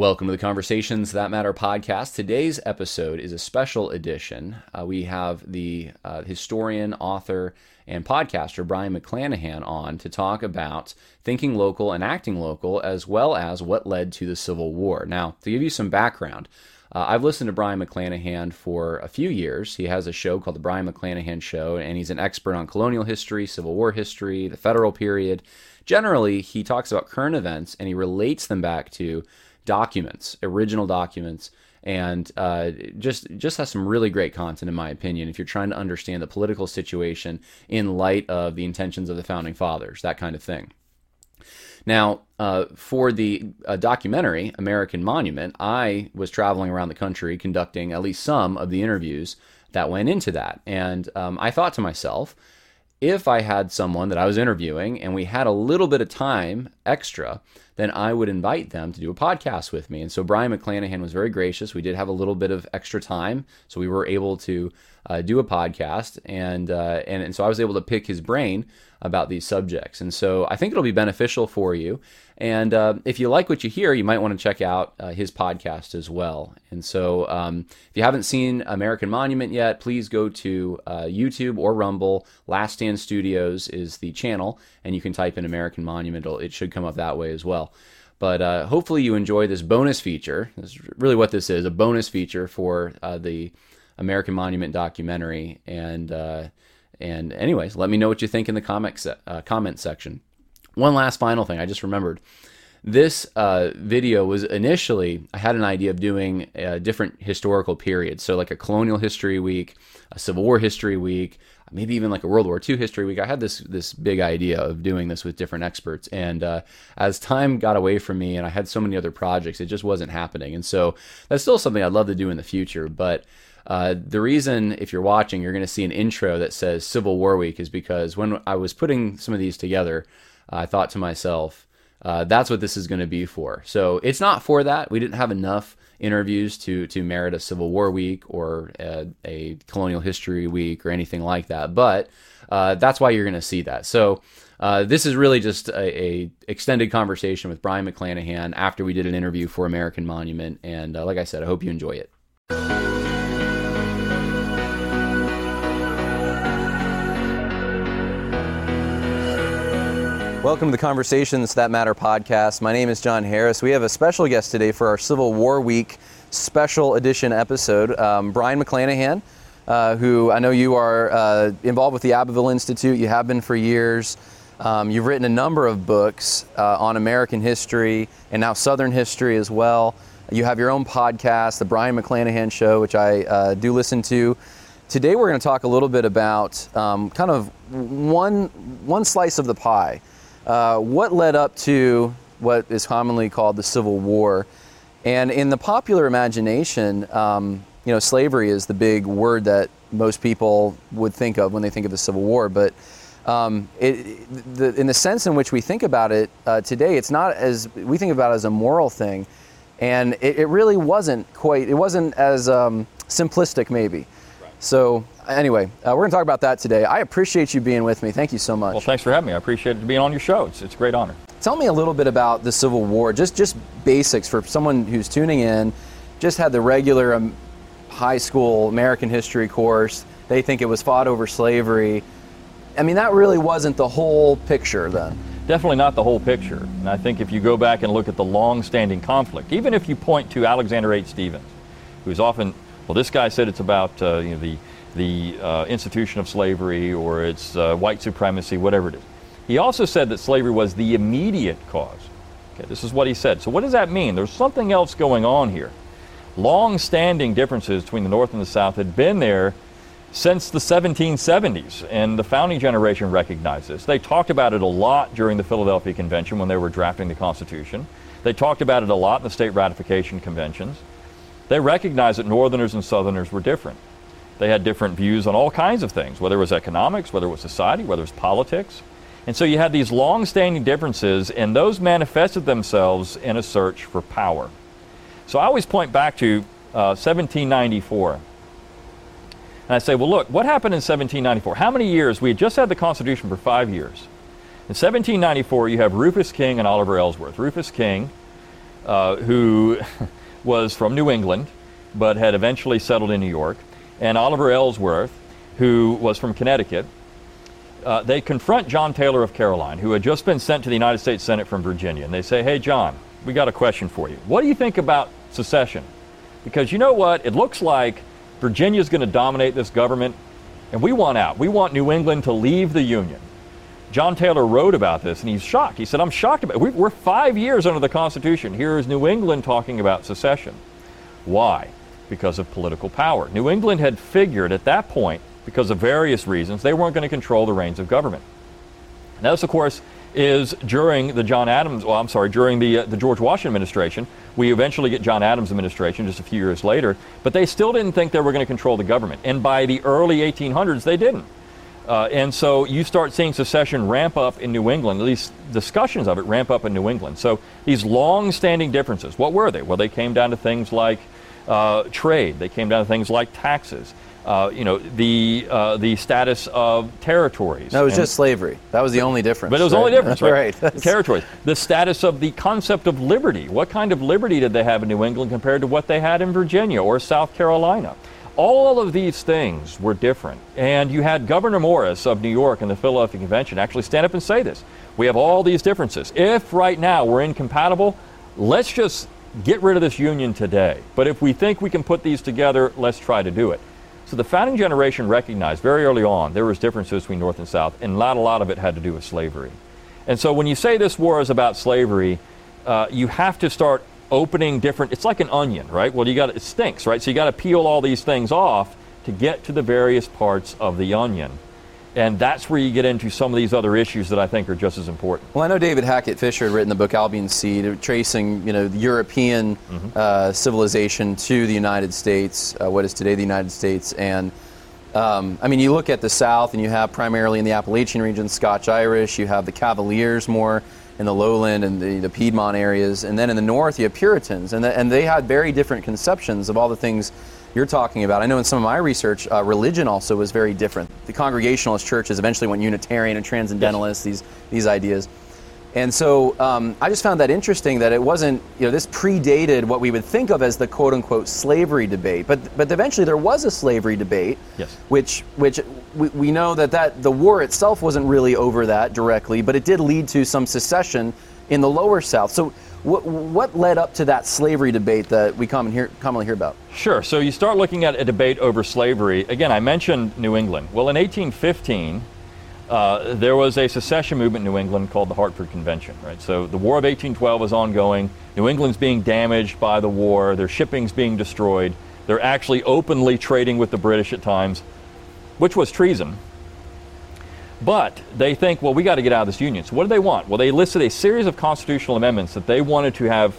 Welcome to the Conversations That Matter podcast. Today's episode is a special edition. Uh, we have the uh, historian, author, and podcaster Brion McClanahan on to talk about thinking local and acting local, as well as what led to the Civil War. Now, to give you some background, uh, I've listened to Brion McClanahan for a few years. He has a show called The Brion McClanahan Show, and he's an expert on colonial history, Civil War history, the federal period. Generally, he talks about current events and he relates them back to documents, original documents, and uh, just just has some really great content in my opinion. If you're trying to understand the political situation in light of the intentions of the founding fathers, that kind of thing. Now, uh, for the uh, documentary American Monument, I was traveling around the country conducting at least some of the interviews that went into that, and um, I thought to myself if I had someone that I was interviewing and we had a little bit of time extra, then I would invite them to do a podcast with me. And so Brion McClanahan was very gracious. We did have a little bit of extra time, so we were able to uh, do a podcast, and, uh, and and so I was able to pick his brain about these subjects. And so I think it'll be beneficial for you. And uh, if you like what you hear, you might want to check out uh, his podcast as well. And so um, if you haven't seen American Monument yet, please go to uh, YouTube or Rumble. Last Stand Studios is the channel, and you can type in American Monument. It should come up that way as well. But uh, hopefully you enjoy this bonus feature. This is really what this is a bonus feature for uh, the American Monument documentary. And uh, and anyways, let me know what you think in the se- uh, comment section. One last final thing, I just remembered. This uh, video was initially I had an idea of doing a different historical periods, so like a colonial history week, a Civil War history week, maybe even like a World War II history week. I had this this big idea of doing this with different experts, and uh, as time got away from me, and I had so many other projects, it just wasn't happening. And so that's still something I'd love to do in the future, but uh, the reason, if you're watching, you're going to see an intro that says Civil War Week is because when I was putting some of these together, I thought to myself, uh, that's what this is going to be for. So it's not for that. We didn't have enough interviews to to merit a Civil War Week or a, a Colonial History Week or anything like that. But uh, that's why you're going to see that. So. Uh, this is really just a, a, extended conversation with Brion McClanahan after we did an interview for American Monument, and uh, like I said, I hope you enjoy it. Welcome to the Conversations That Matter podcast. My name is John Harris. We have a special guest today for our Civil War Week special edition episode, um, Brion McClanahan, uh, who I know you are uh, involved with the Abbeville Institute. You have been for years. Um, you've written a number of books uh, on American history and now Southern history as well. You have your own podcast, The Brion McClanahan Show, which I uh, do listen to. Today, we're going to talk a little bit about um, kind of one, one slice of the pie uh, what led up to what is commonly called the Civil War? And in the popular imagination, um, you know, slavery is the big word that most people would think of when they think of the Civil War. But um, it, the, in the sense in which we think about it uh, today, it's not as we think about it as a moral thing, and it, it really wasn't quite. It wasn't as um, simplistic, maybe. Right. So anyway, uh, we're going to talk about that today. I appreciate you being with me. Thank you so much. Well, thanks for having me. I appreciate it being on your show. It's, it's a great honor. Tell me a little bit about the Civil War, just just basics for someone who's tuning in. Just had the regular um, high school American history course. They think it was fought over slavery. I mean, that really wasn't the whole picture then. Definitely not the whole picture. And I think if you go back and look at the long-standing conflict, even if you point to Alexander H. Stephens, who's often, well, this guy said it's about uh, you know, the the uh, institution of slavery or its uh, white supremacy, whatever it is. He also said that slavery was the immediate cause. Okay, this is what he said. So what does that mean? There's something else going on here. Long-standing differences between the North and the South had been there since the 1770s, and the founding generation recognized this. They talked about it a lot during the Philadelphia Convention when they were drafting the Constitution. They talked about it a lot in the state ratification conventions. They recognized that Northerners and Southerners were different. They had different views on all kinds of things, whether it was economics, whether it was society, whether it was politics. And so you had these long standing differences, and those manifested themselves in a search for power. So I always point back to uh, 1794. And I say, well, look, what happened in 1794? How many years? We had just had the Constitution for five years. In 1794, you have Rufus King and Oliver Ellsworth. Rufus King uh, who was from New England but had eventually settled in New York, and Oliver Ellsworth, who was from Connecticut. Uh, they confront John Taylor of Caroline, who had just been sent to the United States Senate from Virginia, and they say, Hey, John, we got a question for you. What do you think about secession? Because you know what? It looks like Virginia's going to dominate this government, and we want out. We want New England to leave the Union. John Taylor wrote about this, and he's shocked. He said, I'm shocked about it. We're five years under the Constitution. Here is New England talking about secession. Why? Because of political power. New England had figured at that point, because of various reasons, they weren't going to control the reins of government. Now, this, of course, is during the John Adams, well, I'm sorry, during the, uh, the George Washington administration. We eventually get John Adams' administration just a few years later, but they still didn't think they were going to control the government. And by the early 1800s, they didn't. Uh, and so you start seeing secession ramp up in New England, at least discussions of it ramp up in New England. So these long standing differences, what were they? Well, they came down to things like uh, trade, they came down to things like taxes uh, you know, the uh, the status of territories. No, it was and, just slavery. That was the only difference. But it was right? only difference, right? right. territories. The status of the concept of liberty. What kind of liberty did they have in New England compared to what they had in Virginia or South Carolina? All of these things were different. And you had Gouverneur Morris of New York and the Philadelphia Convention actually stand up and say this. We have all these differences. If right now we're incompatible, let's just get rid of this union today. But if we think we can put these together, let's try to do it. So the founding generation recognized very early on there was differences between North and South, and not a lot of it had to do with slavery. And so when you say this war is about slavery, uh, you have to start opening different. It's like an onion, right? Well, you got it stinks, right? So you got to peel all these things off to get to the various parts of the onion. And that's where you get into some of these other issues that I think are just as important. Well, I know David Hackett Fischer had written the book Albion Seed, tracing you know European mm-hmm. uh, civilization to the United States, uh, what is today the United States, and um, I mean you look at the South, and you have primarily in the Appalachian region Scotch Irish, you have the Cavaliers more in the lowland and the, the Piedmont areas, and then in the North you have Puritans, and the, and they had very different conceptions of all the things you're talking about. I know in some of my research, uh, religion also was very different. The Congregationalist churches eventually went Unitarian and Transcendentalist, yes. these, these ideas. And so um, I just found that interesting that it wasn't, you know, this predated what we would think of as the quote unquote slavery debate. But, but eventually there was a slavery debate, yes. which, which we, we know that, that the war itself wasn't really over that directly, but it did lead to some secession in the lower South. So what, what led up to that slavery debate that we common hear, commonly hear about? Sure. So you start looking at a debate over slavery. Again, I mentioned New England. Well, in 1815, uh, there was a secession movement in New England called the Hartford Convention, right? So the War of 1812 is ongoing. New England's being damaged by the war. Their shipping's being destroyed. They're actually openly trading with the British at times, which was treason. But they think, well, we got to get out of this union. So what do they want? Well, they listed a series of constitutional amendments that they wanted to have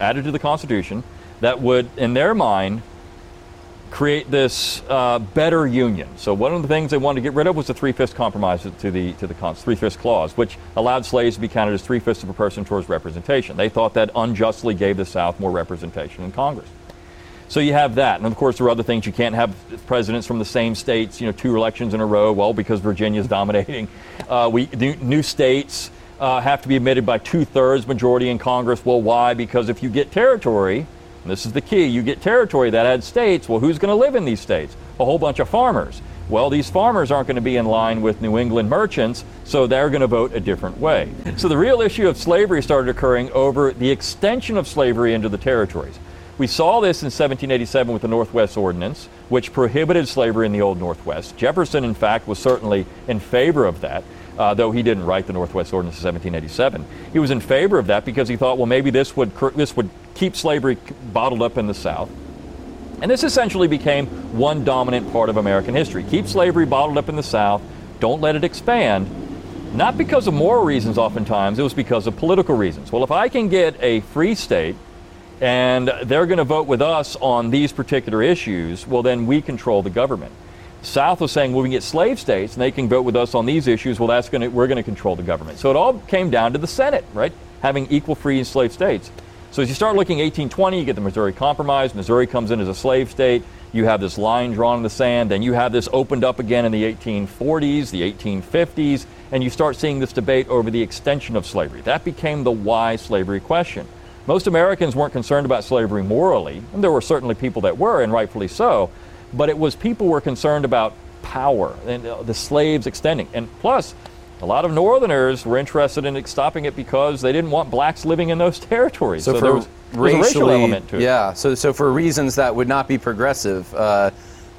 added to the Constitution that would, in their mind, create this uh, better union. So one of the things they wanted to get rid of was the three-fifths compromise to the to the three-fifths clause, which allowed slaves to be counted as three-fifths of a person towards representation. They thought that unjustly gave the South more representation in Congress. So you have that. And of course, there are other things. You can't have presidents from the same states, you know, two elections in a row. Well, because Virginia is dominating. Uh, we, new, states uh, have to be admitted by two thirds majority in Congress. Well, why? Because if you get territory, this is the key, you get territory that adds states. Well, who's going to live in these states? A whole bunch of farmers. Well, these farmers aren't going to be in line with New England merchants, so they're going to vote a different way. So the real issue of slavery started occurring over the extension of slavery into the territories. We saw this in 1787 with the Northwest Ordinance, which prohibited slavery in the Old Northwest. Jefferson, in fact, was certainly in favor of that. Uh, though he didn't write the Northwest Ordinance in 1787. He was in favor of that because he thought, well, maybe this would, this would keep slavery bottled up in the South. And this essentially became one dominant part of American history. Keep slavery bottled up in the South, don't let it expand. Not because of moral reasons, oftentimes, it was because of political reasons. Well, if I can get a free state and they're going to vote with us on these particular issues, well, then we control the government. South was saying, well, we can get slave states and they can vote with us on these issues. Well, that's going to, we're going to control the government. So it all came down to the Senate, right? Having equal free and slave states. So as you start looking 1820, you get the Missouri Compromise. Missouri comes in as a slave state. You have this line drawn in the sand. Then you have this opened up again in the 1840s, the 1850s, and you start seeing this debate over the extension of slavery. That became the why slavery question. Most Americans weren't concerned about slavery morally, and there were certainly people that were, and rightfully so, but it was people were concerned about power and uh, the slaves extending. And plus, a lot of Northerners were interested in stopping it because they didn't want blacks living in those territories. So, so there was, there was a racial element to it. Yeah, so, so for reasons that would not be progressive uh,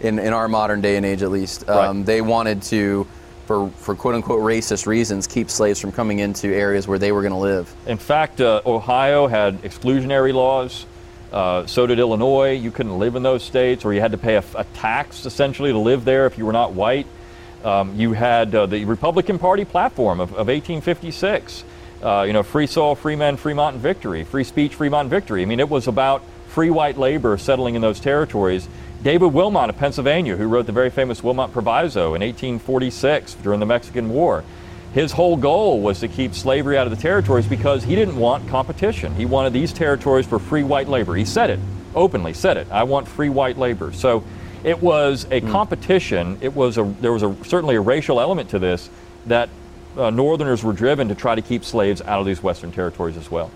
in, in our modern day and age at least, um, Right. they wanted to, for, for quote unquote racist reasons, keep slaves from coming into areas where they were going to live. In fact, uh, Ohio had exclusionary laws. Uh, so did Illinois. You couldn't live in those states, or you had to pay a, a tax essentially to live there if you were not white. Um, you had uh, the Republican Party platform of, of 1856. Uh, you know, free soil, free men, Fremont victory, free speech, Fremont victory. I mean, it was about free white labor settling in those territories. David Wilmot of Pennsylvania, who wrote the very famous Wilmot Proviso in 1846 during the Mexican War, his whole goal was to keep slavery out of the territories because he didn't want competition. He wanted these territories for free white labor. He said it openly, said it. I want free white labor. So it was a competition. It was a there was a certainly a racial element to this that uh, Northerners were driven to try to keep slaves out of these Western territories as well.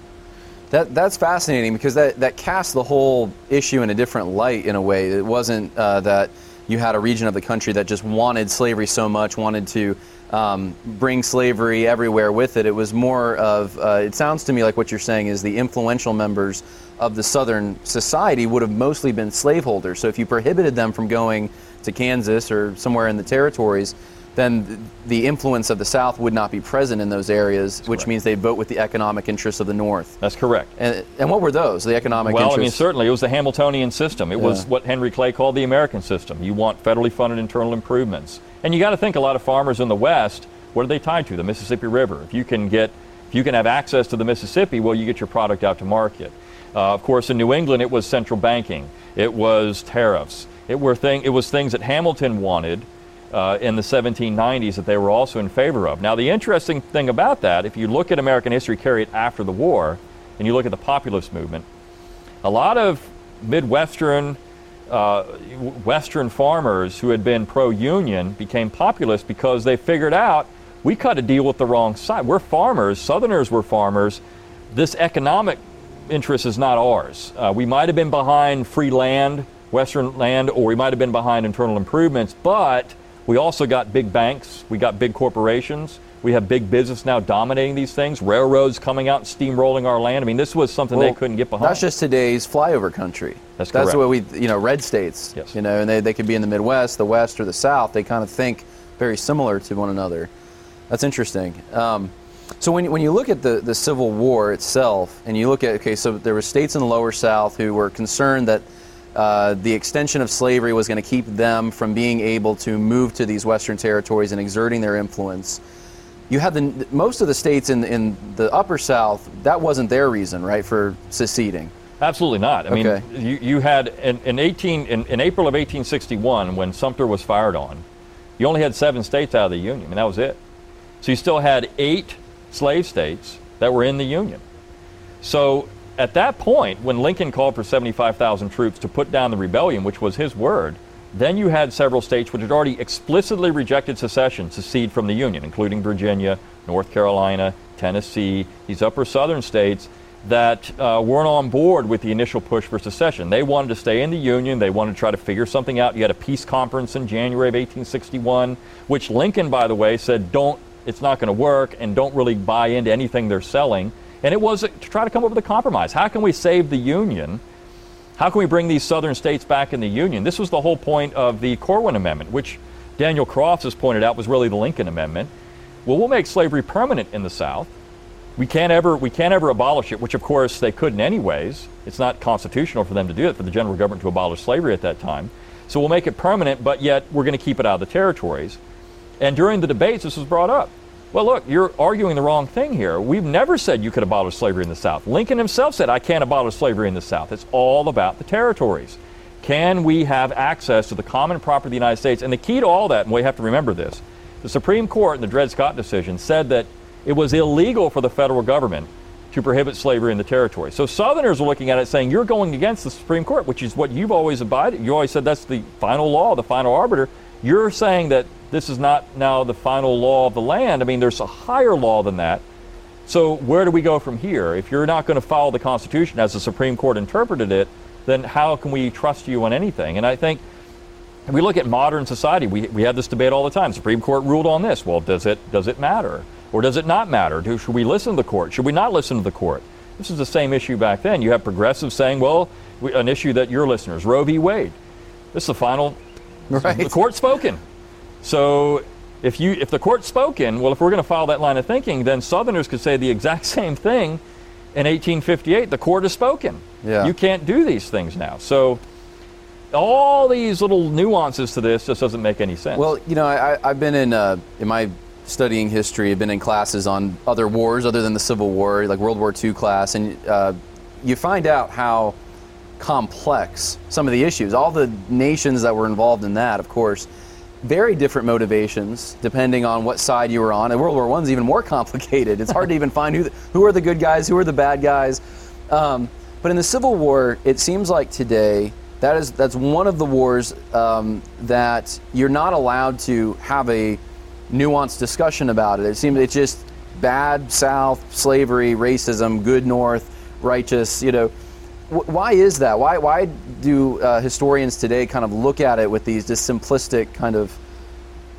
That, that's fascinating because that, that casts the whole issue in a different light in a way. It wasn't uh, that you had a region of the country that just wanted slavery so much, wanted to um, bring slavery everywhere with it. It was more of, uh, it sounds to me like what you're saying is the influential members of the Southern society would have mostly been slaveholders. So if you prohibited them from going to Kansas or somewhere in the territories, then the influence of the South would not be present in those areas, which correct. means they vote with the economic interests of the North. That's correct. And, and what were those? The economic Well, I mean, certainly it was the Hamiltonian system. It was what Henry Clay called the American system. You want federally funded internal improvements, and you got to think a lot of farmers in the West. What are they tied to? The Mississippi River. If you can get, if you can have access to the Mississippi, well, you get your product out to market. Uh, of course, in New England, it was central banking. It was tariffs. It were thing. It was things that Hamilton wanted. Uh, in the 1790s, that they were also in favor of. Now, the interesting thing about that, if you look at American history carried after the war, and you look at the populist movement, a lot of Midwestern, uh, Western farmers who had been pro union became populist because they figured out we cut a deal with the wrong side. We're farmers, Southerners were farmers. This economic interest is not ours. Uh, we might have been behind free land, Western land, or we might have been behind internal improvements, but we also got big banks, we got big corporations. We have big business now dominating these things, railroads coming out and steamrolling our land. I mean, this was something Well, they couldn't get behind. That's just today's flyover country. That's correct. That's what we, you know, red states. Yes. You know, and they, they could be in the Midwest, the West, or the South. They kind of think very similar to one another. That's interesting. Um, so when, when you look at the, the Civil War itself, and you look at, okay, so there were states in the lower South who were concerned that uh, the extension of slavery was going to keep them from being able to move to these Western territories and exerting their influence. You had the most of the states in in the upper South. That wasn't their reason, right, for seceding. Absolutely not. I mean, Okay. you, you had in, in 18 in, in April of 1861 when Sumter was fired on, you only had seven states out of the Union, and that was it. So you still had eight slave states that were in the Union. So at that point, when Lincoln called for 75,000 troops to put down the rebellion, which was his word, then you had several states which had already explicitly rejected secession, secede from the Union, including Virginia, North Carolina, Tennessee, these upper southern states that uh, weren't on board with the initial push for secession. They wanted to stay in the Union. They wanted to try to figure something out. You had a peace conference in January of 1861, which Lincoln, by the way, said, don't, it's not going to work, and don't really buy into anything they're selling. And it was to try to come up with a compromise. How can we save the Union? How can we bring these southern states back in the Union? This was the whole point of the Corwin Amendment, which Daniel Crofts has pointed out was really the Lincoln Amendment. Well, we'll make slavery permanent in the South. We can't ever we can't ever abolish it, which of course they couldn't anyways. It's not constitutional for them to do it for the general government to abolish slavery at that time. So we'll make it permanent, but yet we're going to keep it out of the territories. And during the debates, this was brought up. Well, look, you're arguing the wrong thing here. We've never said you could abolish slavery in the South. Lincoln himself said, I can't abolish slavery in the South. It's all about the territories. Can we have access to the common property of the United States? And the key to all that, and we have to remember this, the Supreme Court in the Dred Scott decision said that it was illegal for the federal government to prohibit slavery in the territory. So Southerners are looking at it saying, you're going against the Supreme Court, which is what you've always abided. You always said that's the final law, the final arbiter. You're saying that this is not now the final law of the land. I mean, there's a higher law than that. So where do we go from here? If you're not going to follow the Constitution as the Supreme Court interpreted it, then how can we trust you on anything? And I think we look at modern society. We, we have this debate all the time. Supreme Court ruled on this. Well, does it does it matter, or does it not matter? Do, should we listen to the court? Should we not listen to the court? This is the same issue back then. You have progressives saying, well, we, an issue that your listeners, Roe v. Wade. This is the final. Right. The court spoken. So if you if the court's spoken, well, if we're going to follow that line of thinking, then Southerners could say the exact same thing in 1858. The court has spoken. Yeah. You can't do these things now. So all these little nuances to this just doesn't make any sense. Well, you know, I, I've been in uh, in my studying history. I've been in classes on other wars other than the Civil War, like World War II class, and uh, you find out how complex some of the issues. All the nations that were involved in that, of course, very different motivations depending on what side you were on. And World War One's even more complicated. It's hard to even find who the, who are the good guys, who are the bad guys. Um, but in the Civil War, it seems like today that is that's one of the wars um, that you're not allowed to have a nuanced discussion about it. It seems it's just bad South, slavery, racism, good North, righteous. You know, why is that? Why why do uh, historians today kind of look at it with these just simplistic kind of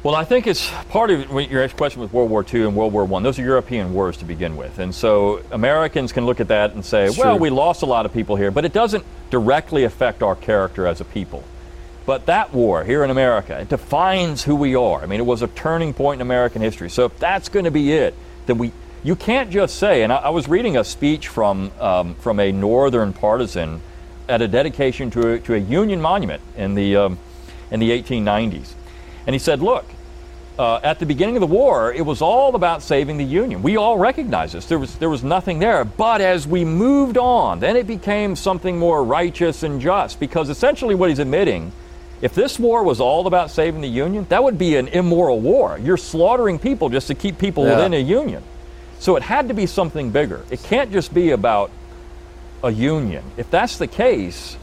Well, I think it's part of what your question with World War II and World War One. Those are European wars to begin with, and so Americans can look at that and say, It's "Well, true. we lost a lot of people here," but it doesn't directly affect our character as a people. But that war here in America it defines who we are. I mean, it was a turning point in American history. So if that's going to be it, then we you can't just say. And I, I was reading a speech from um, from a Northern partisan at a dedication to a, to a Union monument in the um, in the 1890s, and he said, "Look." uh, at the beginning of the war, it was all about saving the Union. We all recognize this. There was there was nothing there. But as we moved on, then it became something more righteous and just. Because essentially, what he's admitting, if this war was all about saving the Union, that would be an immoral war. You're slaughtering people just to keep people Yeah. within a Union. So it had to be something bigger. It can't just be about a Union. If that's the case,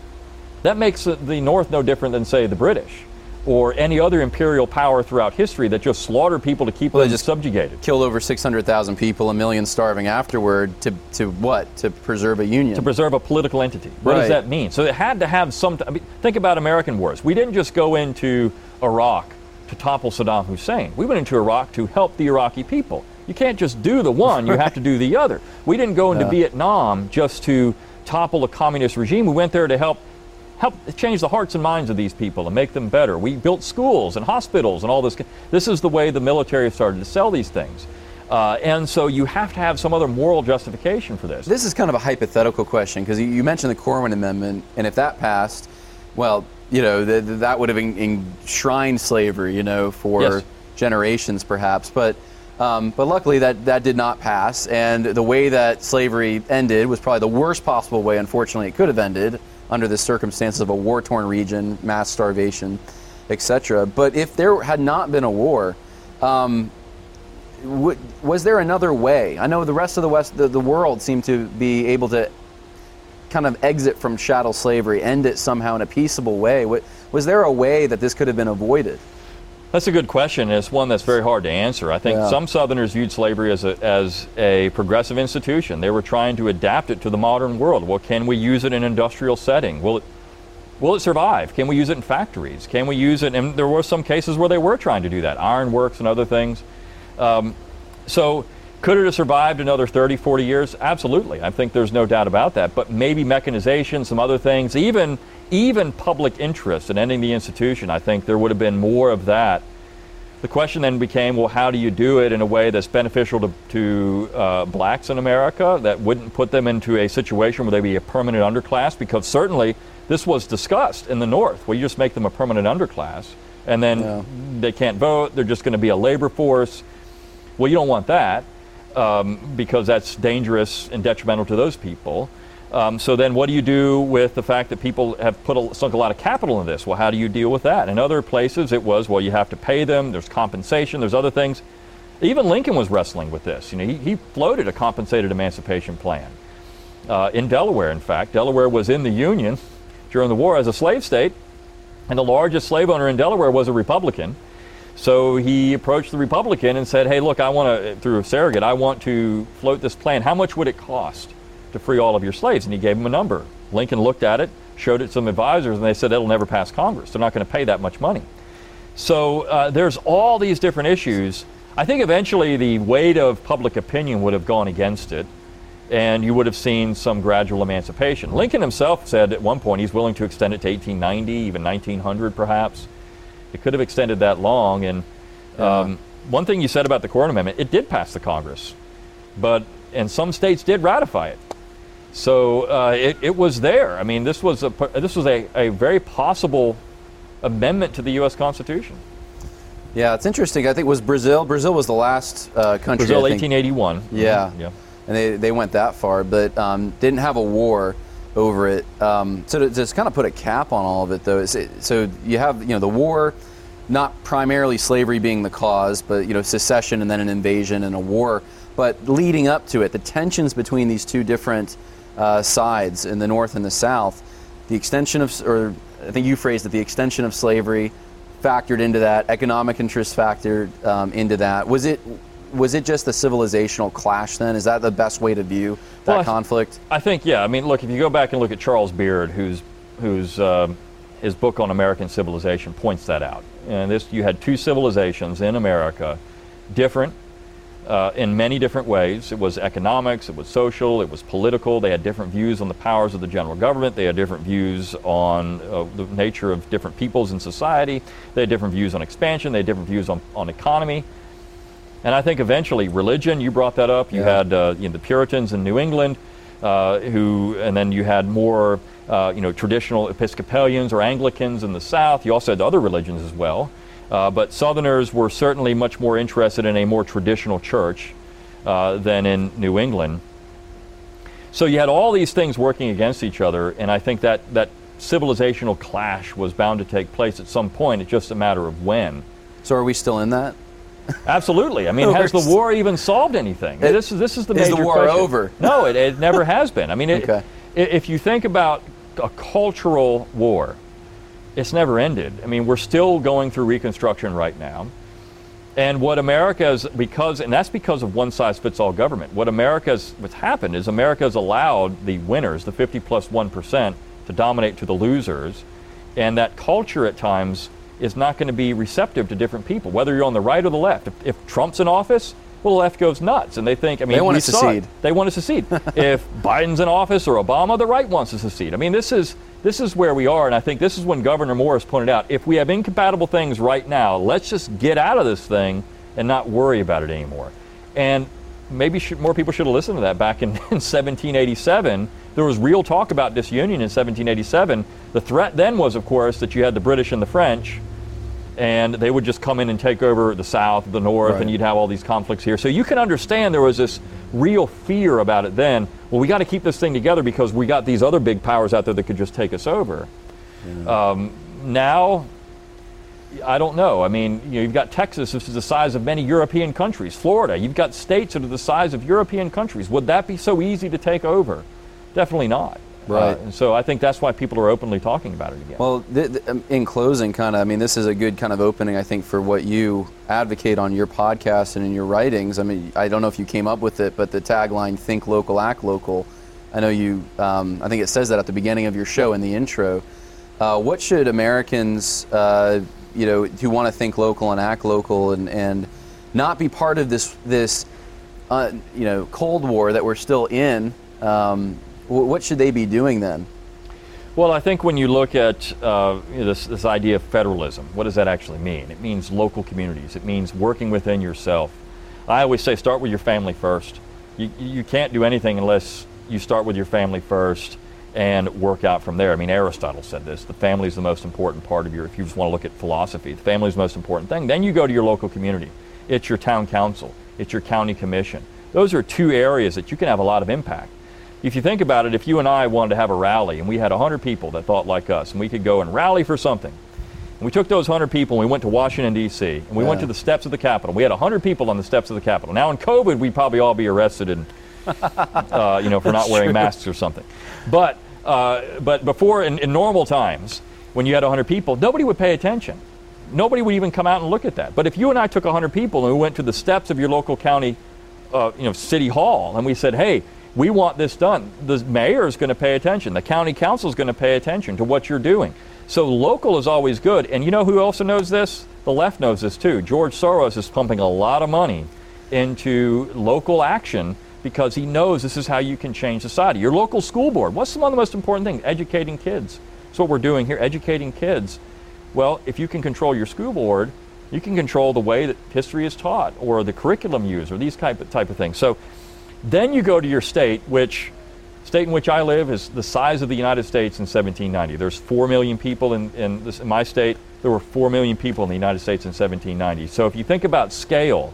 that makes the North no different than, say, the British or any other imperial power throughout history that just slaughter people to keep Well, they them just- subjugated. killed over 600,000 people, a million starving afterward to to what? To preserve a union. To preserve a political entity. What does that mean? So it had to have some. I mean, think about American wars. We didn't just go into Iraq to topple Saddam Hussein. We went into Iraq to help the Iraqi people. You can't just do the one, you have to do the other. We didn't go into Yeah. Vietnam just to topple a communist regime. We went there to help help change the hearts and minds of these people and make them better. We built schools and hospitals and all this. This is the way the military started to sell these things. Uh, and so you have to have some other moral justification for this. This is kind of a hypothetical question because you, you mentioned the Corwin Amendment, and if that passed, well, you know, th- that would have enshrined slavery, you know, for Yes. generations perhaps. But um, but luckily that that did not pass, and the way that slavery ended was probably the worst possible way. Unfortunately, it could have ended under the circumstances of a war-torn region, mass starvation, etc. But if there had not been a war, um, w- was there another way? I know the rest of the West, the, the world seemed to be able to kind of exit from chattel slavery, end it somehow in a peaceable way. Wa- Was there a way that this could have been avoided? That's a good question. It's one that's very hard to answer. I think Yeah. some Southerners viewed slavery as a, as a progressive institution. They were trying to adapt it to the modern world. Well, can we use it in an industrial setting? Will it, will it survive? Can we use it in factories? Can we use it? And there were some cases where they were trying to do that, ironworks and other things. Um, so could it have survived another 30, 40 years? Absolutely. I think there's no doubt about that. But maybe mechanization, some other things, even even public interest in ending the institution, I think there would have been more of that. The question then became, well, how do you do it in a way that's beneficial to, to uh, blacks in America, that wouldn't put them into a situation where they be a permanent underclass? Because certainly this was discussed in the North. Well, you just make them a permanent underclass, and then Yeah. they can't vote. They're just going to be a labor force. Well, you don't want that um, because that's dangerous and detrimental to those people. Um, so then, what do you do with the fact that people have put a, sunk a lot of capital in this? Well, how do you deal with that? In other places, it was well, you have to pay them. There's compensation. There's other things. Even Lincoln was wrestling with this. You know, he, he floated a compensated emancipation plan uh, in Delaware. In fact, Delaware was in the Union during the war as a slave state, and the largest slave owner in Delaware was a Republican. So he approached the Republican and said, "Hey, look, I want to through a surrogate, I want to float this plan. How much would it cost to free all of your slaves?" And he gave him a number. Lincoln looked at it, showed it to some advisors, and they said it'll never pass Congress. They're not going to pay that much money. So uh, there's all these different issues. I think eventually the weight of public opinion would have gone against it, and you would have seen some gradual emancipation. Lincoln himself said at one point he's willing to extend it to 1890, even 1900 perhaps. It could have extended that long. And um, one thing you said about the Corwin Amendment, it did pass the Congress, but and some states did ratify it. So uh, it, it was there. I mean, this was a this was a, a very possible amendment to the U.S. Constitution. Yeah, it's interesting. I think was Brazil. Brazil was the last uh, country. Brazil, 1881. Yeah. Mm-hmm. yeah. And they, they went that far, but um, didn't have a war over it. Um, so to just kind of put a cap on all of it, though, it, so you have you know the war, not primarily slavery being the cause, but you know secession and then an invasion and a war. But leading up to it, the tensions between these two different uh, sides in the North and the South, the extension of, or I think you phrased it, the extension of slavery factored into that, economic interest factored um, into that. Was it was it just a civilizational clash then? Is that the best way to view that well, conflict? I think yeah. I mean, look, if you go back and look at Charles Beard, who's who's um, his book on American civilization points that out. And this, you had two civilizations in America, different uh, in many different ways. It was economics, it was social, it was political. They had different views on the powers of the general government. They had different views on uh, the nature of different peoples in society. They had different views on expansion. They had different views on, on economy. And I think eventually religion, you brought that up. You yeah. had uh, you know, the Puritans in New England, uh, who, and then you had more uh, you know, traditional Episcopalians or Anglicans in the South. You also had other religions as well. Uh, but Southerners were certainly much more interested in a more traditional church uh, than in New England. So you had all these things working against each other, and I think that, that civilizational clash was bound to take place at some point. It's just a matter of when. So are we still in that? Absolutely. I mean, has the war even solved anything? It, this is this is the is major the war question. over? No, it, it never has been. I mean, it, okay. if you think about a cultural war, it's never ended. I mean, we're still going through Reconstruction right now. And what America's because, and that's because of one size fits all government. What America's what's happened is America's allowed the winners, the 50 plus one percent, to dominate to the losers, and that culture at times is not going to be receptive to different people, whether you're on the right or the left. If, if Trump's in office, well, the left goes nuts, and they think, I mean, they want to secede. They want to secede. if Biden's in office or Obama, the right wants to secede. I mean, this is this is where we are, and I think this is when Gouverneur Morris pointed out: if we have incompatible things right now, let's just get out of this thing and not worry about it anymore. And maybe should, more people should have listened to that back in, in 1787. There was real talk about disunion in 1787. The threat then was, of course, that you had the British and the French and they would just come in and take over the South, the North, right. and you'd have all these conflicts here. So you can understand there was this real fear about it then. Well, we got to keep this thing together because we got these other big powers out there that could just take us over. Yeah. Um, now, I don't know. I mean, you know, you've got Texas, which is the size of many European countries. Florida, you've got states that are the size of European countries. Would that be so easy to take over? Definitely not. Right. Uh, so I think that's why people are openly talking about it again. Well, th- th- um, in closing, kind of, I mean, this is a good kind of opening, I think, for what you advocate on your podcast and in your writings. I mean, I don't know if you came up with it, but the tagline "Think local, act local." I know you. Um, I think it says that at the beginning of your show in the intro. Uh, what should Americans, uh, you know, who want to think local and act local and, and not be part of this this, uh, you know, Cold War that we're still in? Um, what should they be doing then? Well, I think when you look at uh, this, this idea of federalism, what does that actually mean? It means local communities. It means working within yourself. I always say start with your family first. You, you can't do anything unless you start with your family first and work out from there. I mean, Aristotle said this the family is the most important part of your, if you just want to look at philosophy, the family is the most important thing. Then you go to your local community. It's your town council, it's your county commission. Those are two areas that you can have a lot of impact if you think about it, if you and I wanted to have a rally and we had 100 people that thought like us and we could go and rally for something, and we took those 100 people and we went to Washington, D.C., and we yeah. went to the steps of the Capitol. We had 100 people on the steps of the Capitol. Now, in COVID, we'd probably all be arrested and, uh, you know, for not wearing true. masks or something. But, uh, but before, in, in normal times, when you had 100 people, nobody would pay attention. nobody would even come out and look at that. But if you and I took 100 people and we went to the steps of your local county, uh, you know, city hall, and we said, hey, we want this done, the mayor is going to pay attention. The county council is going to pay attention to what you're doing. So local is always good. And you know who also knows this? The left knows this too. George Soros is pumping a lot of money into local action because he knows this is how you can change society. Your local school board, what's one of the most important things? Educating kids. That's what we're doing here, educating kids. Well, if you can control your school board, you can control the way that history is taught or the curriculum used or these type of, type of things. So then you go to your state, which state in which I live is the size of the United States in 1790. There's 4 million people in, in, this, in my state. There were 4 million people in the United States in 1790. So if you think about scale,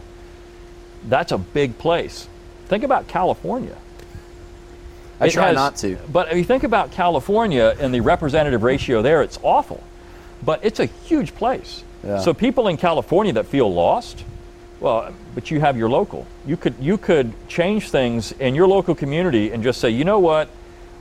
that's a big place. Think about California. I It try has- not to. But if you think about California and the representative ratio there, it's awful. But it's a huge place. Yeah. So people in California that feel lost, well, but you have your local. You could you could change things in your local community and just say, you know what,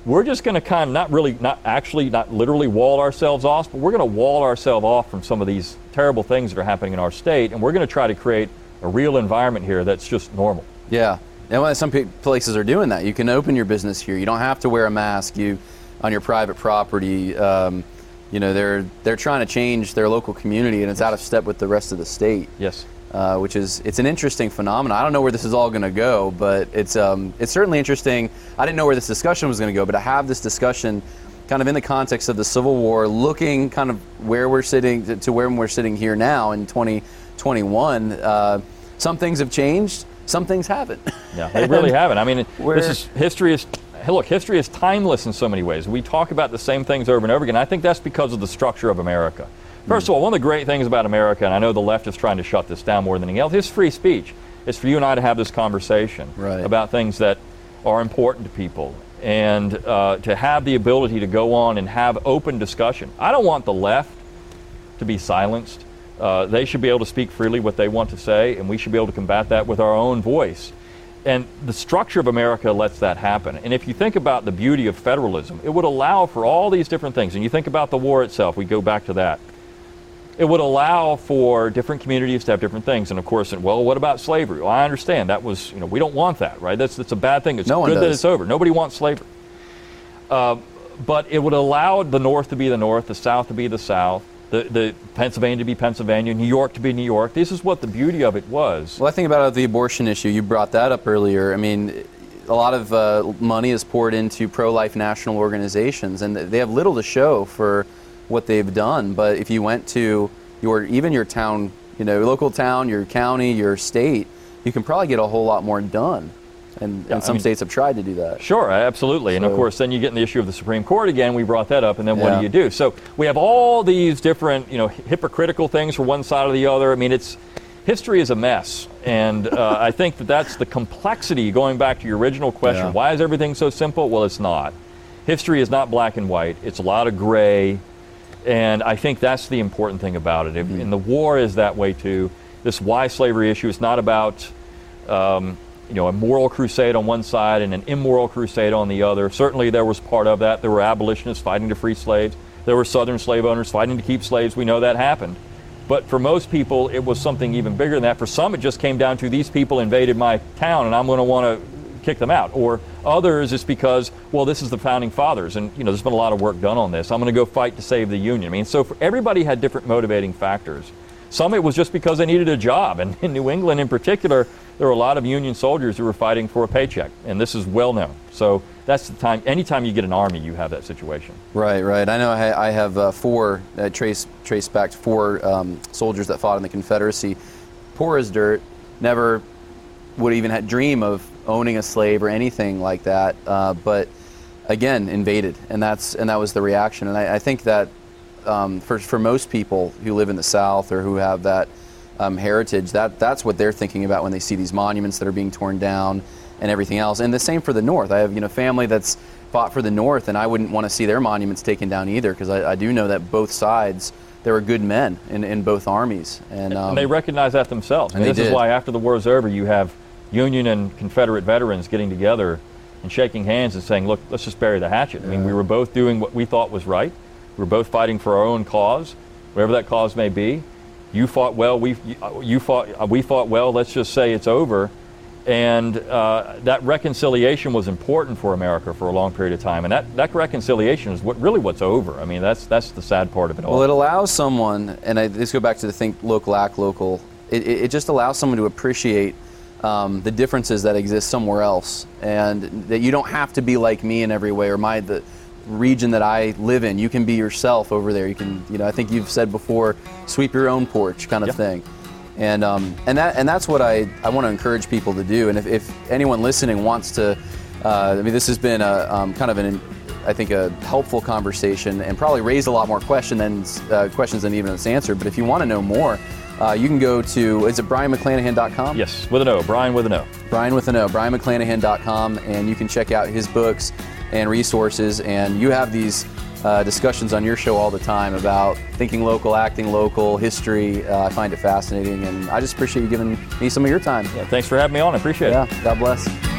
we're just going to kind of not really, not actually, not literally wall ourselves off, but we're going to wall ourselves off from some of these terrible things that are happening in our state, and we're going to try to create a real environment here that's just normal. Yeah, and well, some places are doing that. You can open your business here. You don't have to wear a mask. You on your private property. Um, you know, they're they're trying to change their local community, and it's out of step with the rest of the state. Yes. Uh, which is it's an interesting phenomenon. I don't know where this is all going to go, but it's um, it's certainly interesting. I didn't know where this discussion was going to go, but to have this discussion, kind of in the context of the Civil War, looking kind of where we're sitting to, to where we're sitting here now in 2021. Uh, some things have changed, some things haven't. Yeah, they really haven't. I mean, this is history is. Look, history is timeless in so many ways. We talk about the same things over and over again. I think that's because of the structure of America. First of all, one of the great things about America, and I know the left is trying to shut this down more than anything else, is free speech. It's for you and I to have this conversation Right. about things that are important to people and uh, to have the ability to go on and have open discussion. I don't want the left to be silenced. Uh, they should be able to speak freely what they want to say, and we should be able to combat that with our own voice. And the structure of America lets that happen. And if you think about the beauty of federalism, it would allow for all these different things. And you think about the war itself, we go back to that. It would allow for different communities to have different things. And of course, well, what about slavery? Well, I understand that was, you know, we don't want that, right? That's, that's a bad thing. It's No good that it's over. Nobody wants slavery. Uh, but it would allow the North to be the North, the South to be the South, the, the Pennsylvania to be Pennsylvania, New York to be New York. This is what the beauty of it was. Well, I think about the abortion issue. You brought that up earlier. I mean, a lot of uh, money is poured into pro-life national organizations, and they have little to show for what they've done. But if you went to your even your town, you know, local town, your county, your state, you can probably get a whole lot more done. And, Yeah, and I some mean- states have tried to do that. Sure, absolutely. and of course, then you get in the issue of the Supreme Court again. We brought that up, and then what do you do? So we have all these different, you know, hypocritical things for one side or the other. I mean, it's history is a mess, and uh, I think that that's the complexity. Going back to your original question, Yeah. why is everything so simple? Well, it's not. History is not black and white. It's a lot of gray, and I think that's the important thing about it. Mm-hmm. And the war is that way too. This why slavery issue is not about um, you know, a moral crusade on one side and an immoral crusade on the other. Certainly, there was part of that. There were abolitionists fighting to free slaves. There were Southern slave owners fighting to keep slaves. We know that happened. But for most people, it was something even bigger than that. For some, it just came down to these people invaded my town, and I'm going to want to kick them out. Or others, it's because, well, this is the founding fathers, and you know, there's been a lot of work done on this. I'm going to go fight to save the union. I mean, so for, everybody had different motivating factors. Some it was just because they needed a job, and in New England in particular, there were a lot of Union soldiers who were fighting for a paycheck, and this is well known. So that's the time. Anytime you get an army, you have that situation. Right, right. I know I, I have uh, four, uh, trace, trace back four um, soldiers that fought in the Confederacy. Poor as dirt, never would even dream of owning a slave or anything like that. Uh, but again, invaded, and that's and that was the reaction. And I, I think that um, for for most people who live in the South or who have that um, heritage, that that's what they're thinking about when they see these monuments that are being torn down and everything else. And the same for the North. I have you know family that's fought for the North, and I wouldn't want to see their monuments taken down either because I, I do know that both sides there were good men in, in both armies, and, um, and they recognize that themselves. and this is why after the war is over, you have Union and Confederate veterans getting together and shaking hands and saying, "Look, let's just bury the hatchet." I mean, we were both doing what we thought was right. We were both fighting for our own cause, whatever that cause may be. You fought well. We you fought. We fought well. Let's just say it's over. And uh, that reconciliation was important for America for a long period of time. And that, that reconciliation is what really what's over. I mean, that's that's the sad part of it all. Well, it allows someone, and I, let's go back to the think local, act local. It, it just allows someone to appreciate um, the differences that exist somewhere else, and that you don't have to be like me in every way or my the region that I live in. You can be yourself over there. You can, you know, I think you've said before, sweep your own porch kind of Yeah. thing. And, um, and, that, and that's what I, I want to encourage people to do. And if, if anyone listening wants to, uh, I mean, this has been a um, kind of an, I think, a helpful conversation and probably raised a lot more question than, uh, questions than even it's answered. But if you want to know more, uh, you can go to, is it brionmcclanahan.com? yes, with an O. Brion with an O. Brion with an O, brionmcclanahan.com, and you can check out his books and resources. And you have these uh, discussions on your show all the time about thinking local, acting local, history. Uh, I find it fascinating, and I just appreciate you giving me some of your time. Yeah, thanks for having me on. I appreciate it. Yeah, God bless.